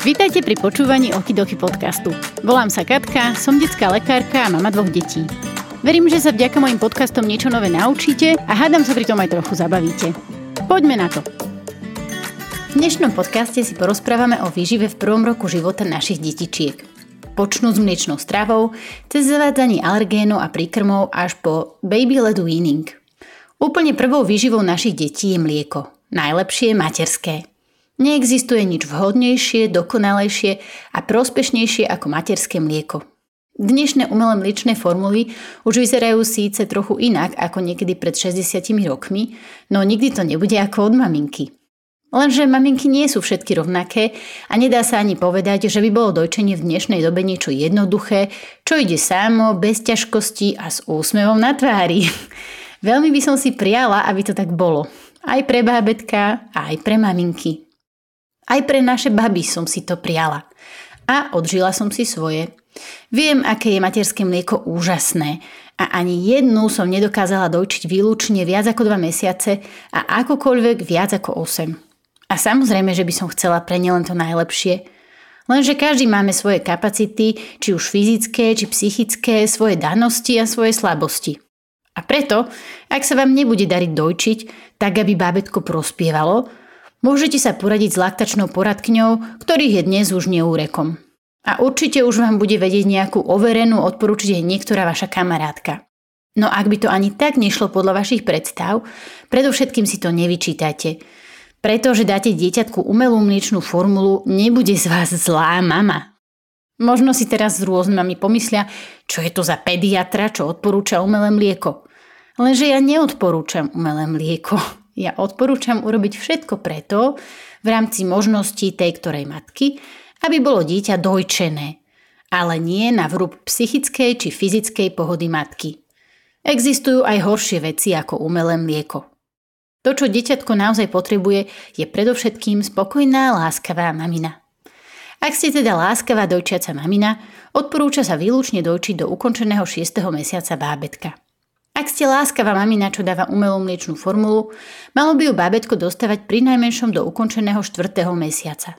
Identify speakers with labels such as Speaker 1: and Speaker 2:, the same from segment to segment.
Speaker 1: Vítajte pri počúvaní Okidoky podcastu. Volám sa Katka, som detská lekárka a mama dvoch detí. Verím, že sa vďaka mojim podcastom niečo nové naučíte a hádam sa pri tom aj trochu zabavíte. Poďme na to. V dnešnom podcaste si porozprávame o výžive v prvom roku života našich detičiek. Počnú s mliečnou stravou, cez zavádzanie alergénov a príkrmov až po baby led weaning. Úplne prvou výživou našich detí je mlieko. Najlepšie je materské. Neexistuje nič vhodnejšie, dokonalejšie a prospešnejšie ako materské mlieko. Dnešné umelé mliečné formuly už vyzerajú síce trochu inak ako niekedy pred 60 rokmi, no nikdy to nebude ako od maminky. Lenže maminky nie sú všetky rovnaké a nedá sa ani povedať, že by bolo dojčenie v dnešnej dobe niečo jednoduché, čo ide samo, bez ťažkosti a s úsmevom na tvári. Veľmi by som si prijala, aby to tak bolo. Aj pre bábetka, aj pre maminky. Aj pre naše baby som si to prijala. A odžila som si svoje. Viem, aké je materské mlieko úžasné a ani jednu som nedokázala dojčiť výlučne viac ako 2 mesiace a akokoľvek viac ako 8. A samozrejme, že by som chcela pre ne len to najlepšie. Lenže každý máme svoje kapacity, či už fyzické, či psychické, svoje danosti a svoje slabosti. A preto, ak sa vám nebude dariť dojčiť, tak aby bábetko prospievalo, môžete sa poradiť s laktačnou poradkňou, ktorých je dnes už neúrekom. A určite už vám bude vedieť nejakú overenú odporúčiť niektorá vaša kamarátka. No ak by to ani tak nešlo podľa vašich predstav, predovšetkým si to nevyčítajte. Pretože dáte dieťatku umelú mliečnú formulu, nebude z vás zlá mama. Možno si teraz s rôznymi pomyslia, čo je to za pediatra, čo odporúča umelé mlieko. Lenže ja neodporúčam umelé mlieko. Ja odporúčam urobiť všetko preto, v rámci možností tej ktorej matky, aby bolo dieťa dojčené, ale nie na vrúb psychickej či fyzickej pohody matky. Existujú aj horšie veci ako umelé mlieko. To, čo deťatko naozaj potrebuje, je predovšetkým spokojná, láskavá mamina. Ak ste teda láskavá dojčiaca mamina, odporúča sa výlučne dojčiť do ukončeného 6. mesiaca bábetka. Ak ste láskavá mamina, čo dáva umelú mliečnú formulu, malo by ju bábetko dostávať pri najmenšom do ukončeného 4. mesiaca.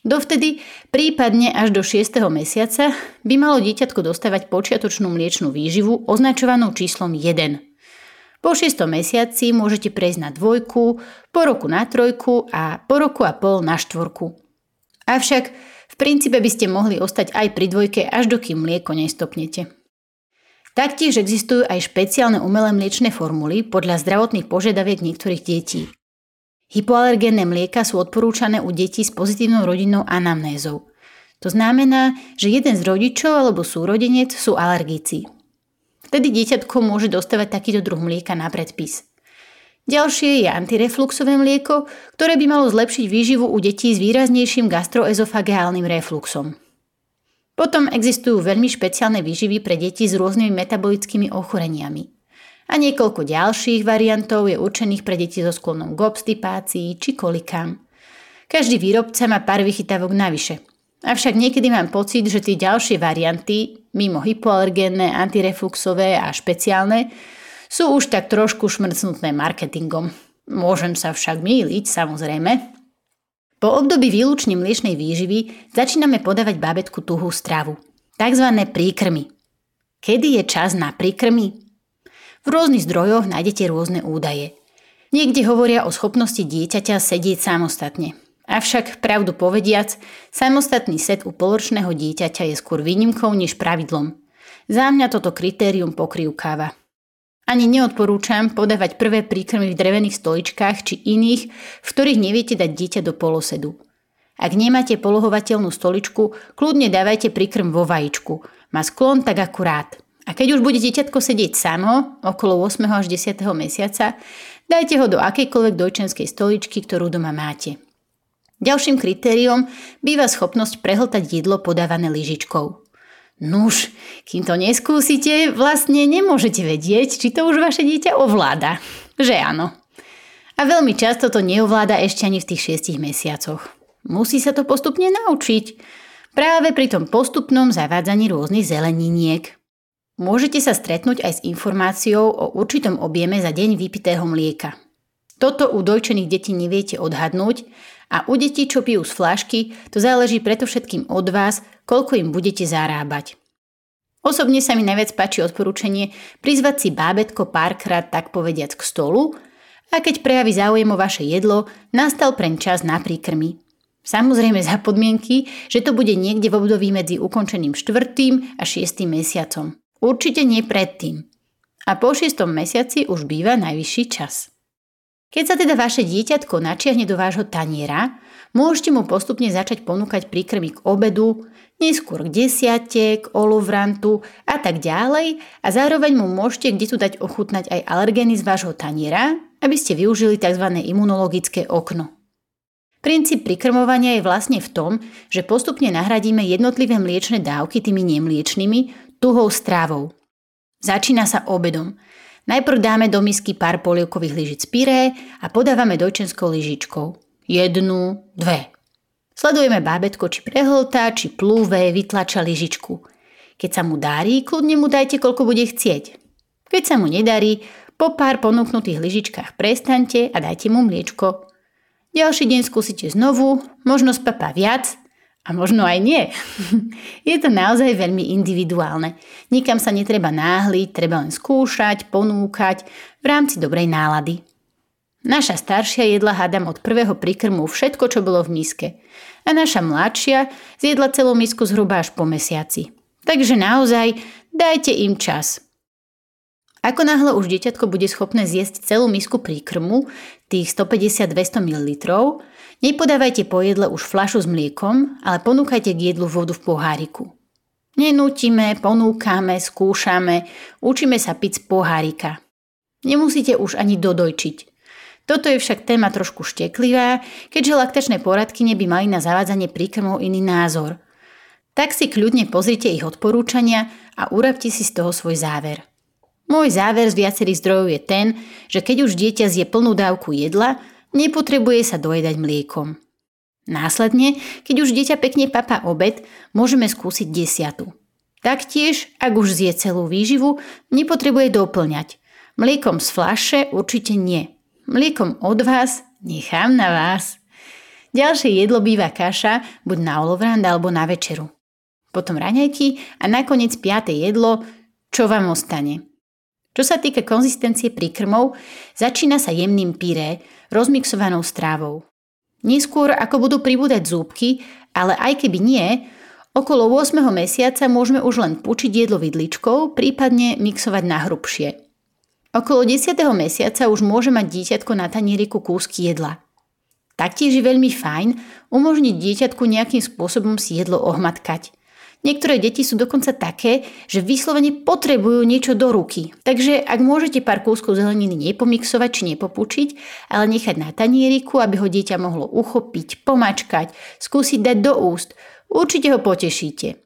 Speaker 1: Dovtedy, prípadne až do 6. mesiaca, by malo dieťatko dostávať počiatočnú mliečnú výživu označovanú číslom 1. Po 6. mesiaci môžete prejsť na dvojku, po roku na trojku a po roku a pol na štvorku. Avšak v princípe by ste mohli ostať aj pri dvojke, až dokým mlieko nestopnete. Taktiež existujú aj špeciálne umelé mliečne formuly podľa zdravotných požiadaviek niektorých detí. Hypoalergénne mlieka sú odporúčané u detí s pozitívnou rodinnou anamnézou. To znamená, že jeden z rodičov alebo súrodenec sú alergici. Vtedy dieťatko môže dostávať takýto druh mlieka na predpis. Ďalšie je antirefluxové mlieko, ktoré by malo zlepšiť výživu u detí s výraznejším gastroezofageálnym refluxom. Potom existujú veľmi špeciálne výživy pre deti s rôznymi metabolickými ochoreniami. A niekoľko ďalších variantov je určených pre deti so sklonom k obstipácii či kolikám. Každý výrobca má pár vychytávok navyše – Avšak niekedy mám pocit, že tie ďalšie varianty, mimo hypoalergénne, antirefluxové a špeciálne, sú už tak trošku šmrcnutné marketingom. Môžem sa však míliť, samozrejme. Po období výlučne mliečnej výživy začíname podávať bábetku tuhú stravu, takzvané príkrmy. Kedy je čas na príkrmy? V rôznych zdrojoch nájdete rôzne údaje. Niekde hovoria o schopnosti dieťaťa sedieť samostatne, Avšak, pravdu povediac, samostatný set u poločného dieťaťa je skôr výnimkou než pravidlom. Za mňa toto kritérium pokrývkáva. Ani neodporúčam podávať prvé príkrmy v drevených stoličkách či iných, v ktorých neviete dať dieťa do polosedu. Ak nemáte polohovateľnú stoličku, kľudne dávajte príkrm vo vajíčku. Má sklon tak akurát. A keď už bude dieťatko sedieť samo, okolo 8. až 10. mesiaca, dajte ho do akejkoľvek dojčenskej stoličky, ktorú doma máte. Ďalším kritériom býva schopnosť prehltať jedlo podávané lyžičkou. Nuž, kým to neskúsite, vlastne nemôžete vedieť, či to už vaše dieťa ovláda. Že áno. A veľmi často to neovláda ešte ani v tých 6 mesiacoch. Musí sa to postupne naučiť. Práve pri tom postupnom zavádzaní rôznych zeleniniek. Môžete sa stretnúť aj s informáciou o určitom objeme za deň vypitého mlieka. Toto u dojčených detí neviete odhadnúť A u detí, čo pijú z flášky, to záleží preto všetkým od vás, koľko im budete zarábať. Osobne sa mi najviac páči odporúčanie prizvať si bábetko párkrát tak povediac k stolu a keď prejaví záujem o vaše jedlo, nastal preň čas na príkrmy. Samozrejme za podmienky, že to bude niekde v období medzi ukončeným 4. a 6. mesiacom. Určite nie predtým. A po 6. mesiaci už býva najvyšší čas. Keď sa teda vaše dieťatko načiahne do vášho taniera, môžete mu postupne začať ponúkať príkrmy k obedu, neskôr k desiate, k olovrantu a tak ďalej a zároveň mu môžete kde tu dať ochutnať aj alergény z vášho taniera, aby ste využili tzv. imunologické okno. Princíp prikrmovania je vlastne v tom, že postupne nahradíme jednotlivé mliečne dávky tými nemliečnými tuhou strávou. Začína sa obedom – Najprv dáme do misky pár polievkových lyžic pyré a podávame dojčenskou lyžičkou. Jednu, dve. Sledujeme bábetko, či prehltá, či plúve, vytlača lyžičku. Keď sa mu darí, kľudne mu dajte, koľko bude chcieť. Keď sa mu nedarí, po pár ponúknutých lyžičkách prestaňte a dajte mu mliečko. Ďalší deň skúsite znovu, možno spapa viac a možno aj nie. Je to naozaj veľmi individuálne. Nikam sa netreba náhliť, treba len skúšať, ponúkať v rámci dobrej nálady. Naša staršia jedla hádam od prvého prikrmu všetko, čo bolo v miske. A naša mladšia zjedla celú misku zhruba až po mesiaci. Takže naozaj dajte im čas. Ako náhle už dieťatko bude schopné zjesť celú misku príkrmu, tých 150-200 ml, Nepodávajte po jedle už flašu s mliekom, ale ponúkajte k jedlu vodu v poháriku. Nenútime, ponúkame, skúšame, učíme sa piť z pohárika. Nemusíte už ani dodojčiť. Toto je však téma trošku šteklivá, keďže laktačné poradky by mali na zavádzanie príkrmov iný názor. Tak si kľudne pozrite ich odporúčania a urobte si z toho svoj záver. Môj záver z viacerých zdrojov je ten, že keď už dieťa zje plnú dávku jedla, Nepotrebuje sa dojedať mliekom. Následne, keď už dieťa pekne papá obed, môžeme skúsiť desiatu. Taktiež, ak už zje celú výživu, nepotrebuje doplňať. Mliekom z flaše určite nie. Mliekom od vás nechám na vás. Ďalšie jedlo býva kaša, buď na olovrand alebo na večeru. Potom raňajky a nakoniec piaté jedlo, čo vám ostane. Čo sa týka konzistencie príkrmov, začína sa jemným pyré, rozmixovanou strávou. Neskôr, ako budú pribúdať zúbky, ale aj keby nie, okolo 8. mesiaca môžeme už len pučiť jedlo vidličkou, prípadne mixovať na hrubšie. Okolo 10. mesiaca už môže mať dieťatko na tanieriku kúsky jedla. Taktiež je veľmi fajn umožniť dieťatku nejakým spôsobom si jedlo ohmatkať – Niektoré deti sú dokonca také, že vyslovene potrebujú niečo do ruky. Takže ak môžete pár kúskov zeleniny nepomixovať či nepopučiť, ale nechať na tanieriku, aby ho dieťa mohlo uchopiť, pomačkať, skúsiť dať do úst, určite ho potešíte.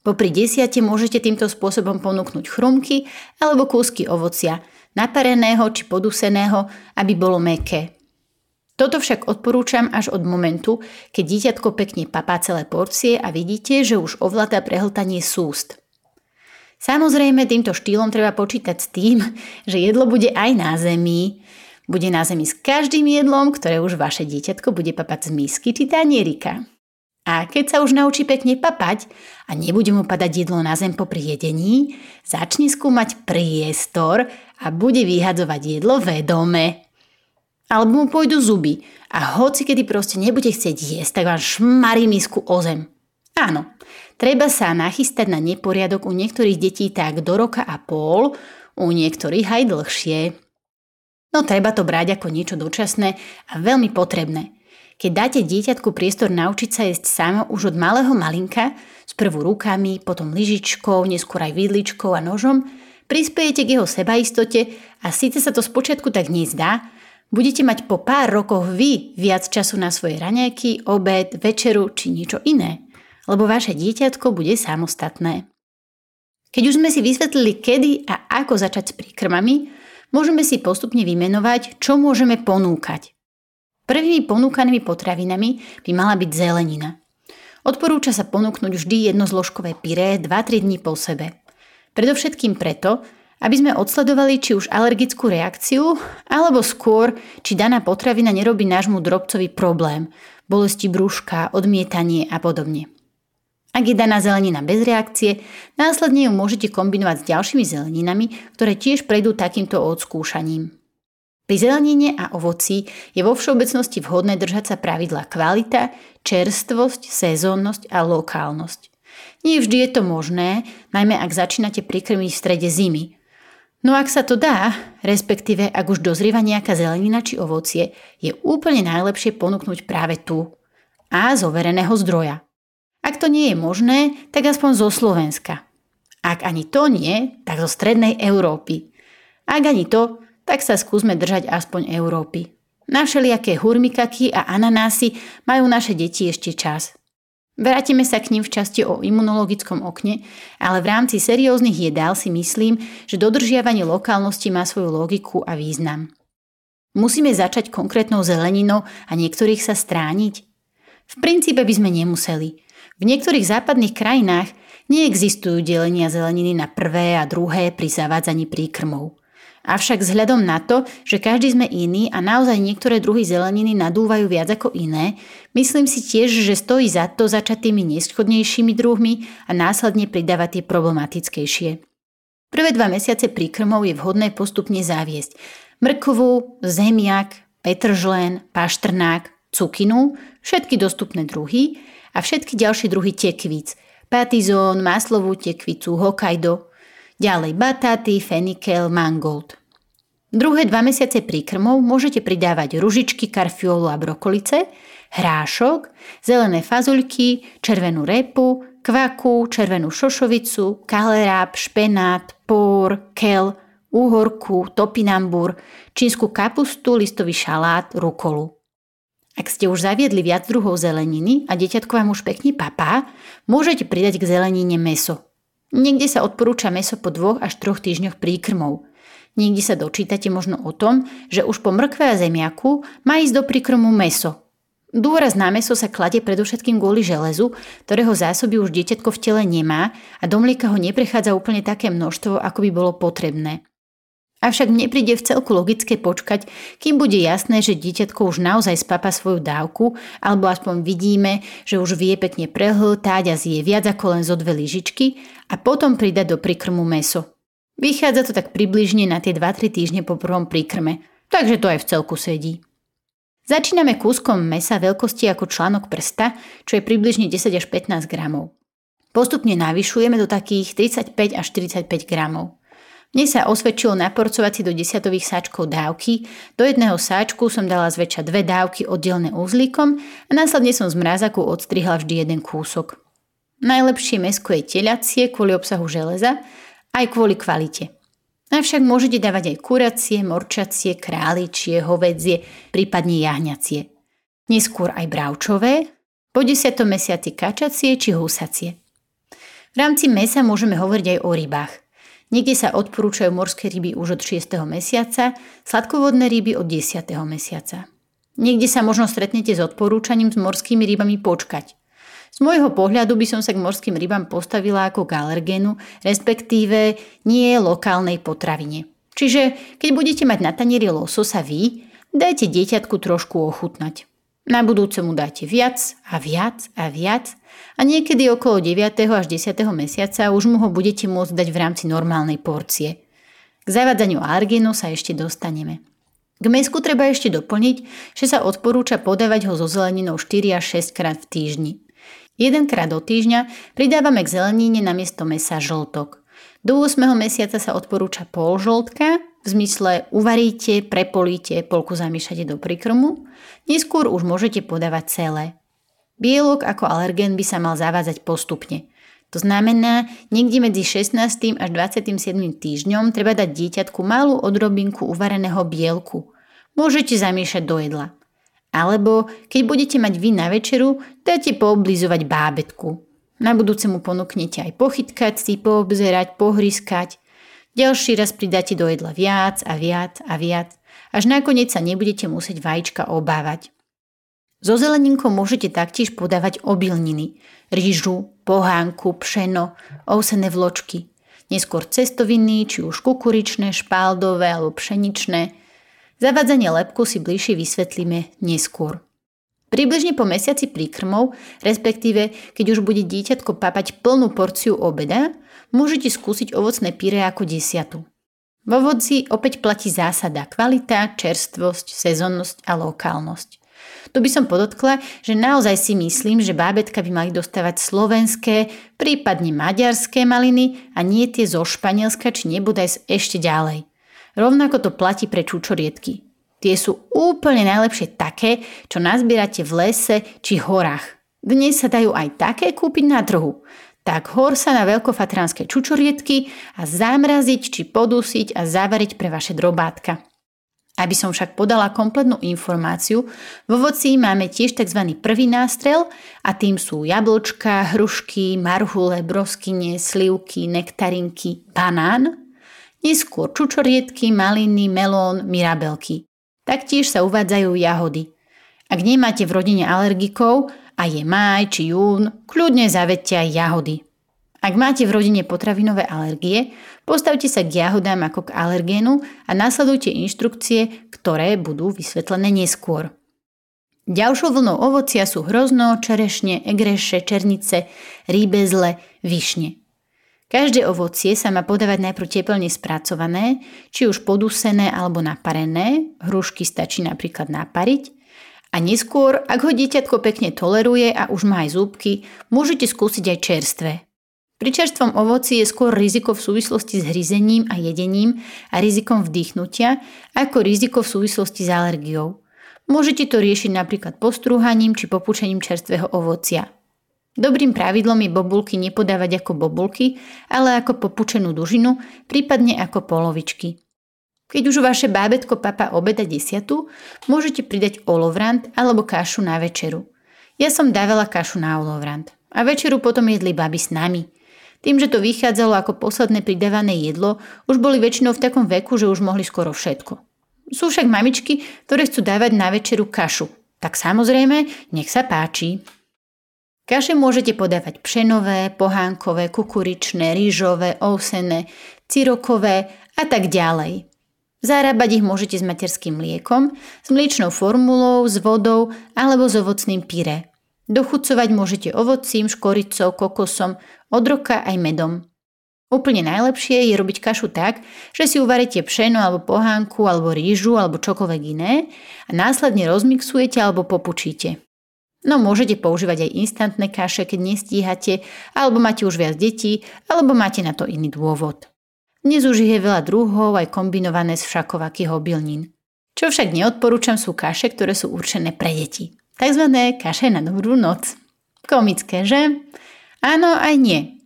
Speaker 1: Popri desiate môžete týmto spôsobom ponúknuť chrumky alebo kúsky ovocia, napareného či poduseného, aby bolo meké. Toto však odporúčam až od momentu, keď dieťatko pekne papá celé porcie a vidíte, že už ovláda prehltanie súst. Samozrejme, týmto štýlom treba počítať s tým, že jedlo bude aj na zemi. Bude na zemi s každým jedlom, ktoré už vaše dieťatko bude papať z misky či tanierika. A keď sa už naučí pekne papať a nebude mu padať jedlo na zem popri jedení, začne skúmať priestor a bude vyhadzovať jedlo vedome alebo mu pôjdu zuby a hoci kedy proste nebude chcieť jesť, tak vám šmarí misku o zem. Áno, treba sa nachystať na neporiadok u niektorých detí tak do roka a pol, u niektorých aj dlhšie. No treba to brať ako niečo dočasné a veľmi potrebné. Keď dáte dieťatku priestor naučiť sa jesť samo už od malého malinka, sprvu rukami, potom lyžičkou, neskôr aj vidličkou a nožom, prispiejete k jeho sebaistote a síce sa to spočiatku tak nezdá, Budete mať po pár rokoch vy viac času na svoje raňajky, obed, večeru či niečo iné, lebo vaše dieťatko bude samostatné. Keď už sme si vysvetlili, kedy a ako začať s príkrmami, môžeme si postupne vymenovať, čo môžeme ponúkať. Prvými ponúkanými potravinami by mala byť zelenina. Odporúča sa ponúknuť vždy jednozložkové pyré 2-3 dní po sebe. Predovšetkým preto, aby sme odsledovali či už alergickú reakciu, alebo skôr, či daná potravina nerobí nášmu drobcovi problém, bolesti brúška, odmietanie a podobne. Ak je daná zelenina bez reakcie, následne ju môžete kombinovať s ďalšími zeleninami, ktoré tiež prejdú takýmto odskúšaním. Pri zelenine a ovoci je vo všeobecnosti vhodné držať sa pravidla kvalita, čerstvosť, sezónnosť a lokálnosť. Nie vždy je to možné, najmä ak začínate prikrmiť v strede zimy, No ak sa to dá, respektíve ak už dozrieva nejaká zelenina či ovocie, je úplne najlepšie ponúknuť práve tu a z overeného zdroja. Ak to nie je možné, tak aspoň zo Slovenska. Ak ani to nie, tak zo strednej Európy. Ak ani to, tak sa skúsme držať aspoň Európy. Na všelijaké hurmikaky a ananásy majú naše deti ešte čas. Vrátime sa k ním v časti o imunologickom okne, ale v rámci serióznych jedál si myslím, že dodržiavanie lokálnosti má svoju logiku a význam. Musíme začať konkrétnou zeleninou a niektorých sa strániť? V princípe by sme nemuseli. V niektorých západných krajinách neexistujú delenia zeleniny na prvé a druhé pri zavádzaní príkrmov. Avšak vzhľadom na to, že každý sme iný a naozaj niektoré druhy zeleniny nadúvajú viac ako iné, myslím si tiež, že stojí za to začať tými neschodnejšími druhmi a následne pridávať tie problematickejšie. Prvé dva mesiace príkrmov je vhodné postupne zaviesť mrkvu, zemiak, petržlen, paštrnák, cukinu, všetky dostupné druhy a všetky ďalšie druhy tekvíc, patizón, maslovú tekvicu, Hokkaido, ďalej batáty, fenikel, mangold. Druhé dva mesiace príkrmov môžete pridávať ružičky, karfiolu a brokolice, hrášok, zelené fazulky, červenú repu, kvaku, červenú šošovicu, kaleráb, špenát, pór, kel, úhorku, topinambur, čínsku kapustu, listový šalát, rukolu. Ak ste už zaviedli viac druhov zeleniny a deťatko vám už pekne papá, môžete pridať k zelenine meso. Niekde sa odporúča meso po dvoch až troch týždňoch príkrmov. Niekde sa dočítate možno o tom, že už po mrkve a zemiaku má ísť do príkrmu meso. Dôraz na meso sa kladie predovšetkým kvôli železu, ktorého zásoby už dieťatko v tele nemá a do mlieka ho neprechádza úplne také množstvo, ako by bolo potrebné. Avšak mne príde v celku logické počkať, kým bude jasné, že dieťatko už naozaj spapa svoju dávku, alebo aspoň vidíme, že už vie pekne prehltať a zje viac ako len zo dve lyžičky a potom pridať do príkrmu meso. Vychádza to tak približne na tie 2-3 týždne po prvom príkrme, takže to aj v celku sedí. Začíname kúskom mesa veľkosti ako článok prsta, čo je približne 10 až 15 gramov. Postupne navyšujeme do takých 35 až 45 gramov. Mne sa osvedčilo naporcovať si do desiatových sáčkov dávky, do jedného sáčku som dala zväčša dve dávky oddelené uzlíkom a následne som z mrazaku odstrihla vždy jeden kúsok. Najlepšie mesko je teliacie kvôli obsahu železa aj kvôli kvalite. Avšak môžete dávať aj kuracie, morčacie, králičie, hovedzie, prípadne jahňacie. Neskôr aj bravčové, po 10. mesiaci kačacie či husacie. V rámci mesa môžeme hovoriť aj o rybách. Niekde sa odporúčajú morské ryby už od 6. mesiaca, sladkovodné ryby od 10. mesiaca. Niekde sa možno stretnete s odporúčaním s morskými rybami počkať. Z môjho pohľadu by som sa k morským rybám postavila ako k alergénu, respektíve nie lokálnej potravine. Čiže keď budete mať na tanieri lososa vy, dajte dieťatku trošku ochutnať. Na budúce mu dáte viac a viac a viac a niekedy okolo 9. až 10. mesiaca už mu ho budete môcť dať v rámci normálnej porcie. K zavádzaniu alergénu sa ešte dostaneme. K mesku treba ešte doplniť, že sa odporúča podávať ho so zeleninou 4 až 6 krát v týždni. Jedenkrát do týždňa pridávame k zelenine na miesto mesa žltok. Do 8. mesiaca sa odporúča pol žltka, v zmysle uvaríte, prepolíte, polku zamiešate do prikrmu, neskôr už môžete podávať celé. Bielok ako alergén by sa mal zavádzať postupne. To znamená, niekde medzi 16. až 27. týždňom treba dať dieťatku malú odrobinku uvareného bielku. Môžete zamiešať do jedla. Alebo keď budete mať vy na večeru, dáte pooblizovať bábetku. Na budúce mu ponúknete aj pochytkať si, poobzerať, pohryskať. Ďalší raz pridáte do jedla viac a viac a viac, až nakoniec sa nebudete musieť vajíčka obávať. So zeleninkou môžete taktiež podávať obilniny, rýžu, pohánku, pšeno, ovsené vločky. neskôr cestoviny, či už kukuričné, špaldové alebo pšeničné. Zavadzanie lepku si bližšie vysvetlíme neskôr. Približne po mesiaci príkrmov, respektíve keď už bude dieťatko papať plnú porciu obeda, môžete skúsiť ovocné pyré ako desiatu. V ovoci opäť platí zásada kvalita, čerstvosť, sezonnosť a lokálnosť. Tu by som podotkla, že naozaj si myslím, že bábetka by mali dostávať slovenské, prípadne maďarské maliny a nie tie zo Španielska či nebodaj ešte ďalej. Rovnako to platí pre čučoriedky. Tie sú úplne najlepšie také, čo nazbierate v lese či horách. Dnes sa dajú aj také kúpiť na trhu. Tak hor sa na veľkofatránske čučoriedky a zamraziť či podusiť a zavariť pre vaše drobátka. Aby som však podala kompletnú informáciu, v ovoci máme tiež tzv. prvý nástrel a tým sú jablčka, hrušky, marhule, broskyne, slivky, nektarinky, banán, neskôr čučoriedky, maliny, melón, mirabelky. Taktiež sa uvádzajú jahody. Ak nemáte v rodine alergikov a je máj či jún, kľudne zavedte aj jahody. Ak máte v rodine potravinové alergie, postavte sa k jahodám ako k alergénu a nasledujte inštrukcie, ktoré budú vysvetlené neskôr. Ďalšou vlnou ovocia sú hrozno, čerešne, egreše, černice, rýbezle, višne. Každé ovocie sa má podávať najprv teplne spracované, či už podusené alebo naparené, hrušky stačí napríklad napariť, a neskôr, ak ho dieťatko pekne toleruje a už má aj zúbky, môžete skúsiť aj čerstvé. Pri čerstvom ovoci je skôr riziko v súvislosti s hryzením a jedením a rizikom vdýchnutia, ako riziko v súvislosti s alergiou. Môžete to riešiť napríklad postrúhaním či popučením čerstvého ovocia. Dobrým pravidlom je bobulky nepodávať ako bobulky, ale ako popučenú dužinu, prípadne ako polovičky. Keď už vaše bábetko papa obeda desiatu, môžete pridať olovrant alebo kašu na večeru. Ja som dávala kašu na olovrant a večeru potom jedli baby s nami. Tým, že to vychádzalo ako posledné pridávané jedlo, už boli väčšinou v takom veku, že už mohli skoro všetko. Sú však mamičky, ktoré chcú dávať na večeru kašu. Tak samozrejme, nech sa páči. Kaše môžete podávať pšenové, pohánkové, kukuričné, rýžové, ousené, cyrokové a tak ďalej. Zarábať ich môžete s materským mliekom, s mliečnou formulou, s vodou alebo s ovocným pyré. Dochucovať môžete ovocím, škoricou, kokosom, od roka aj medom. Úplne najlepšie je robiť kašu tak, že si uvaríte pšeno alebo pohánku alebo rýžu alebo čokoľvek iné a následne rozmixujete alebo popučíte. No môžete používať aj instantné kaše, keď nestíhate, alebo máte už viac detí, alebo máte na to iný dôvod. Dnes už je veľa druhov, aj kombinované z všakovakých obilnín. Čo však neodporúčam sú kaše, ktoré sú určené pre deti. Takzvané kaše na dobrú noc. Komické, že? Áno, aj nie.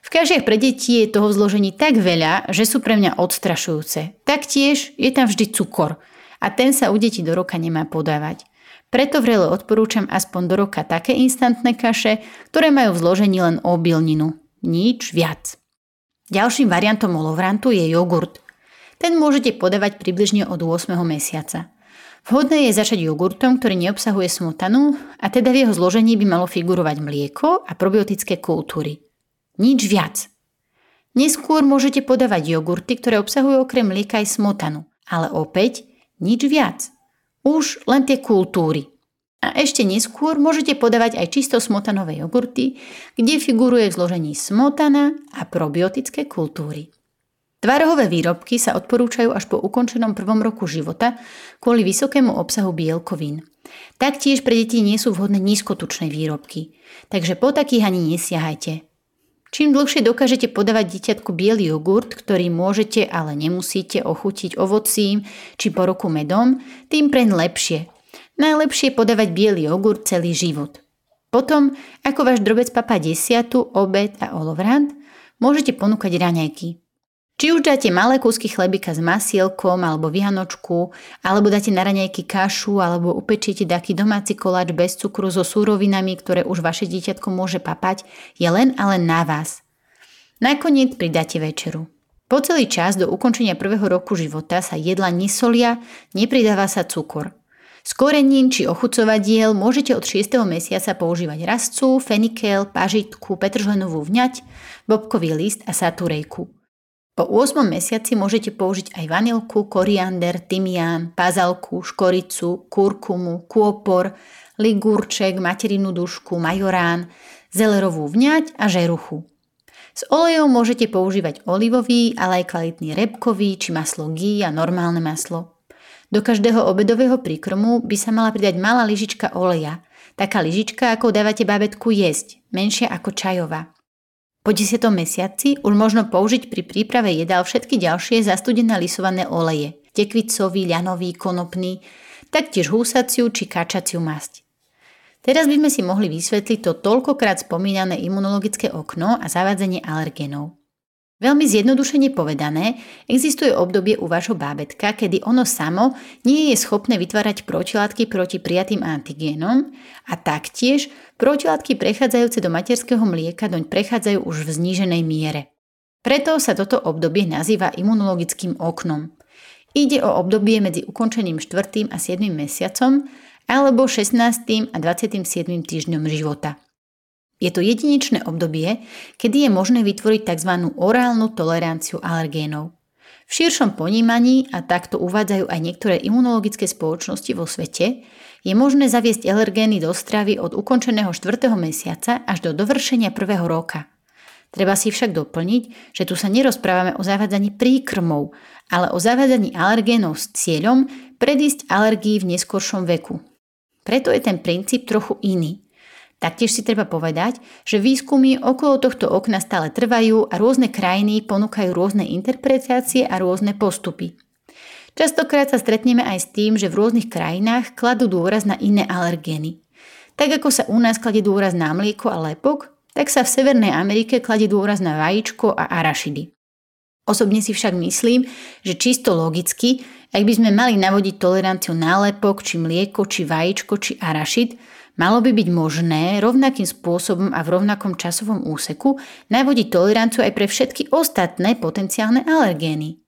Speaker 1: V kašiach pre deti je toho zložení tak veľa, že sú pre mňa odstrašujúce. Taktiež je tam vždy cukor a ten sa u detí do roka nemá podávať. Preto vrele odporúčam aspoň do roka také instantné kaše, ktoré majú v zložení len obilninu. Nič viac. Ďalším variantom olovrantu je jogurt. Ten môžete podávať približne od 8. mesiaca. Vhodné je začať jogurtom, ktorý neobsahuje smotanu a teda v jeho zložení by malo figurovať mlieko a probiotické kultúry. Nič viac. Neskôr môžete podávať jogurty, ktoré obsahujú okrem mlieka aj smotanu, ale opäť nič viac. Už len tie kultúry. A ešte neskôr môžete podávať aj čisto smotanové jogurty, kde figuruje v zložení smotana a probiotické kultúry. Tvarohové výrobky sa odporúčajú až po ukončenom prvom roku života kvôli vysokému obsahu bielkovín. Taktiež pre deti nie sú vhodné nízkotučné výrobky, takže po takých ani nesiahajte. Čím dlhšie dokážete podávať dieťatku biely jogurt, ktorý môžete, ale nemusíte ochutiť ovocím či po roku medom, tým preň lepšie. Najlepšie podávať biely jogurt celý život. Potom, ako váš drobec papá desiatu, obed a olovrant, môžete ponúkať raňajky. Či už dáte malé kúsky chlebika s masielkom alebo vianočku, alebo dáte na raňajky kašu, alebo upečiete taký domáci koláč bez cukru so súrovinami, ktoré už vaše dieťatko môže papať, je len a len na vás. Nakoniec pridáte večeru. Po celý čas do ukončenia prvého roku života sa jedla nesolia, nepridáva sa cukor. Z korenín či ochucovadiel môžete od 6. mesiaca používať rastcu, fenikel, pažitku, petržlenovú vňať, bobkový list a saturejku. Po 8. mesiaci môžete použiť aj vanilku, koriander, tymián, pazalku, škoricu, kurkumu, kôpor, ligurček, materinú dušku, majorán, zelerovú vňať a žeruchu. S olejom môžete používať olivový, ale aj kvalitný repkový či maslo ghee a normálne maslo. Do každého obedového príkrmu by sa mala pridať malá lyžička oleja. Taká lyžička, ako dávate bábetku jesť, menšia ako čajová. Po 10. mesiaci už možno použiť pri príprave jedál všetky ďalšie zastudené lisované oleje, tekvicový, ľanový, konopný, taktiež húsaciu či kačaciu masť. Teraz by sme si mohli vysvetliť to toľkokrát spomínané imunologické okno a zavádzanie alergénov. Veľmi zjednodušene povedané, existuje obdobie u vášho bábetka, kedy ono samo nie je schopné vytvárať protilátky proti prijatým antigénom a taktiež protilátky prechádzajúce do materského mlieka doň prechádzajú už v zníženej miere. Preto sa toto obdobie nazýva imunologickým oknom. Ide o obdobie medzi ukončením 4. a 7. mesiacom alebo 16. a 27. týždňom života. Je to jedinečné obdobie, kedy je možné vytvoriť tzv. orálnu toleranciu alergénov. V širšom ponímaní, a takto uvádzajú aj niektoré imunologické spoločnosti vo svete, je možné zaviesť alergény do stravy od ukončeného 4. mesiaca až do dovršenia prvého roka. Treba si však doplniť, že tu sa nerozprávame o zavádzaní príkrmov, ale o zavádzaní alergénov s cieľom predísť alergii v neskoršom veku. Preto je ten princíp trochu iný. Taktiež si treba povedať, že výskumy okolo tohto okna stále trvajú a rôzne krajiny ponúkajú rôzne interpretácie a rôzne postupy. Častokrát sa stretneme aj s tým, že v rôznych krajinách kladú dôraz na iné alergény. Tak ako sa u nás kladie dôraz na mlieko a lepok, tak sa v Severnej Amerike kladie dôraz na vajíčko a arašidy. Osobne si však myslím, že čisto logicky, ak by sme mali navodiť toleranciu na lepok, či mlieko, či vajíčko, či arašid, Malo by byť možné rovnakým spôsobom a v rovnakom časovom úseku navodiť toleranciu aj pre všetky ostatné potenciálne alergény.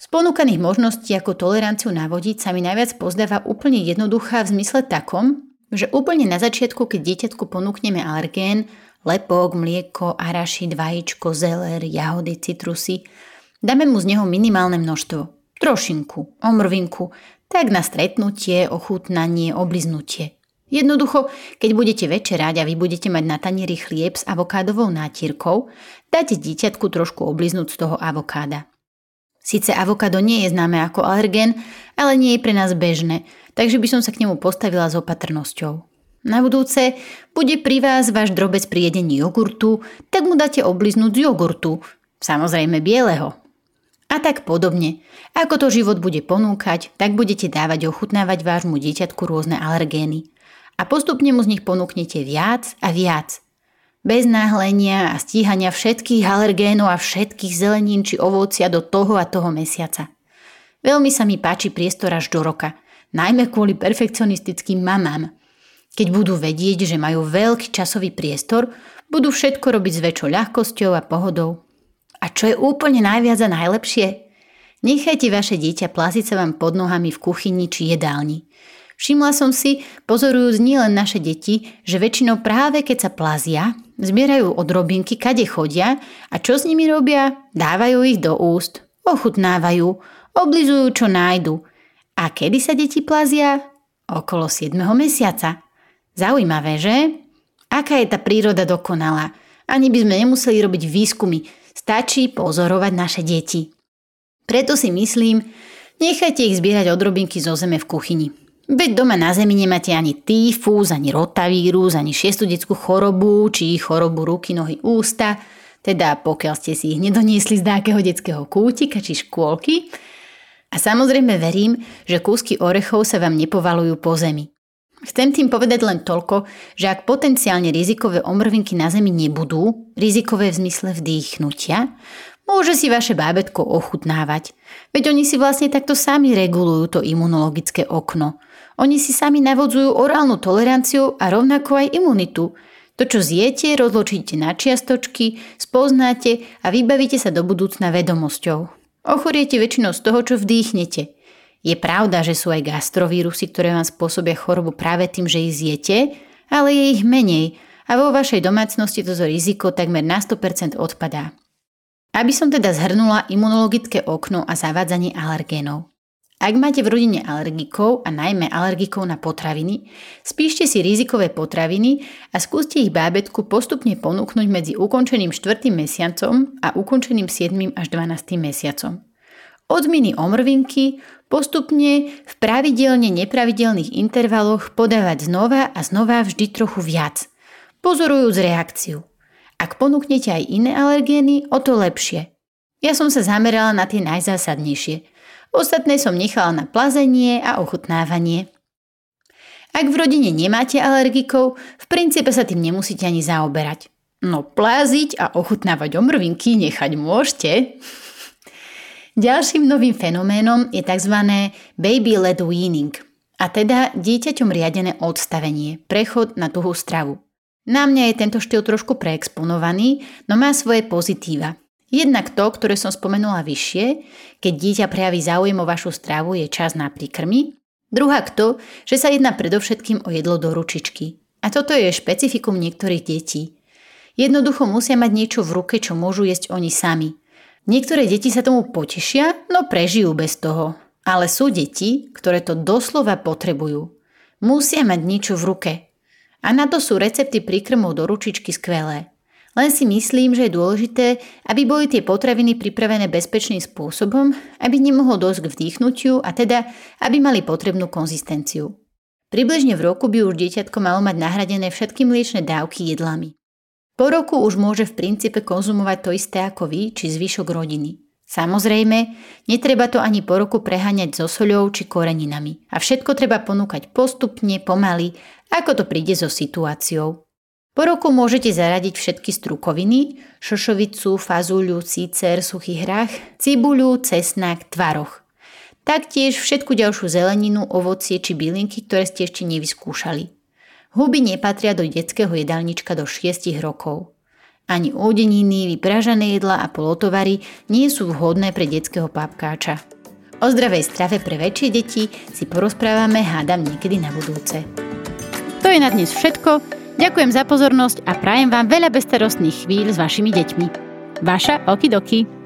Speaker 1: Z ponúkaných možností, ako toleranciu navodiť, sa mi najviac pozdáva úplne jednoduchá v zmysle takom, že úplne na začiatku, keď dieťatku ponúkneme alergén, lepok, mlieko, arašid, vajíčko, zeler, jahody, citrusy, dáme mu z neho minimálne množstvo. Trošinku, omrvinku, tak na stretnutie, ochutnanie, obliznutie. Jednoducho, keď budete večerať a vy budete mať na tanieri chlieb s avokádovou nátierkou, dajte dieťatku trošku obliznúť z toho avokáda. Sice avokádo nie je známe ako alergén, ale nie je pre nás bežné, takže by som sa k nemu postavila s opatrnosťou. Na budúce bude pri vás váš drobec pri jedení jogurtu, tak mu dáte obliznúť z jogurtu, samozrejme bieleho. A tak podobne. Ako to život bude ponúkať, tak budete dávať ochutnávať vášmu dieťatku rôzne alergény a postupne mu z nich ponúknete viac a viac. Bez náhlenia a stíhania všetkých alergénov a všetkých zelenín či ovocia do toho a toho mesiaca. Veľmi sa mi páči priestor až do roka, najmä kvôli perfekcionistickým mamám. Keď budú vedieť, že majú veľký časový priestor, budú všetko robiť s väčšou ľahkosťou a pohodou. A čo je úplne najviac a najlepšie? Nechajte vaše dieťa plaziť sa vám pod nohami v kuchyni či jedálni. Všimla som si, pozorujúc nielen naše deti, že väčšinou práve keď sa plazia, zbierajú odrobinky, kade chodia a čo s nimi robia? Dávajú ich do úst, ochutnávajú, oblizujú čo nájdu. A kedy sa deti plazia? Okolo 7. mesiaca. Zaujímavé, že? Aká je tá príroda dokonalá? Ani by sme nemuseli robiť výskumy, stačí pozorovať naše deti. Preto si myslím, nechajte ich zbierať odrobinky zo zeme v kuchyni. Veď doma na zemi nemáte ani týfus, ani rotavírus, ani šiestu detskú chorobu, či chorobu ruky, nohy, ústa, teda pokiaľ ste si ich nedoniesli z nejakého detského kútika či škôlky. A samozrejme verím, že kúsky orechov sa vám nepovalujú po zemi. Chcem tým povedať len toľko, že ak potenciálne rizikové omrvinky na zemi nebudú, rizikové v zmysle vdýchnutia, môže si vaše bábetko ochutnávať. Veď oni si vlastne takto sami regulujú to imunologické okno – oni si sami navodzujú orálnu toleranciu a rovnako aj imunitu. To, čo zjete, rozločíte na čiastočky, spoznáte a vybavíte sa do budúcna vedomosťou. Ochoriete väčšinou z toho, čo vdýchnete. Je pravda, že sú aj gastrovírusy, ktoré vám spôsobia chorobu práve tým, že ich zjete, ale je ich menej a vo vašej domácnosti toto riziko takmer na 100% odpadá. Aby som teda zhrnula imunologické okno a zavádzanie alergénov. Ak máte v rodine alergikov a najmä alergikov na potraviny, spíšte si rizikové potraviny a skúste ich bábetku postupne ponúknuť medzi ukončeným 4. mesiacom a ukončeným 7. až 12. mesiacom. Odminy omrvinky postupne v pravidelne nepravidelných intervaloch podávať znova a znova vždy trochu viac, pozorujúc reakciu. Ak ponúknete aj iné alergény, o to lepšie. Ja som sa zamerala na tie najzásadnejšie – Ostatné som nechala na plazenie a ochutnávanie. Ak v rodine nemáte alergikov, v princípe sa tým nemusíte ani zaoberať. No pláziť a ochutnávať omrvinky nechať môžete. Ďalším novým fenoménom je tzv. baby-led weaning, a teda dieťaťom riadené odstavenie, prechod na tuhú stravu. Na mňa je tento štýl trošku preexponovaný, no má svoje pozitíva. Jednak to, ktoré som spomenula vyššie, keď dieťa prejaví záujem o vašu stravu, je čas na príkrmy. Druhá to, že sa jedná predovšetkým o jedlo do ručičky. A toto je špecifikum niektorých detí. Jednoducho musia mať niečo v ruke, čo môžu jesť oni sami. Niektoré deti sa tomu potešia, no prežijú bez toho. Ale sú deti, ktoré to doslova potrebujú. Musia mať niečo v ruke. A na to sú recepty príkrmov do ručičky skvelé. Len si myslím, že je dôležité, aby boli tie potraviny pripravené bezpečným spôsobom, aby nemohlo dosť k vdýchnutiu a teda, aby mali potrebnú konzistenciu. Približne v roku by už dieťatko malo mať nahradené všetky mliečne dávky jedlami. Po roku už môže v princípe konzumovať to isté ako vy či zvyšok rodiny. Samozrejme, netreba to ani po roku preháňať so soľou či koreninami. A všetko treba ponúkať postupne, pomaly, ako to príde so situáciou. Po roku môžete zaradiť všetky strukoviny, šošovicu, fazuľu, cícer, suchý hrách, cibuľu, cesnak, tvaroch. Taktiež všetku ďalšiu zeleninu, ovocie či bylinky, ktoré ste ešte nevyskúšali. Huby nepatria do detského jedálnička do 6 rokov. Ani údeniny, vypražané jedla a polotovary nie sú vhodné pre detského papkáča. O zdravej strave pre väčšie deti si porozprávame hádam niekedy na budúce. To je na dnes všetko. Ďakujem za pozornosť a prajem vám veľa bestarostných chvíľ s vašimi deťmi. Vaša Okidoki.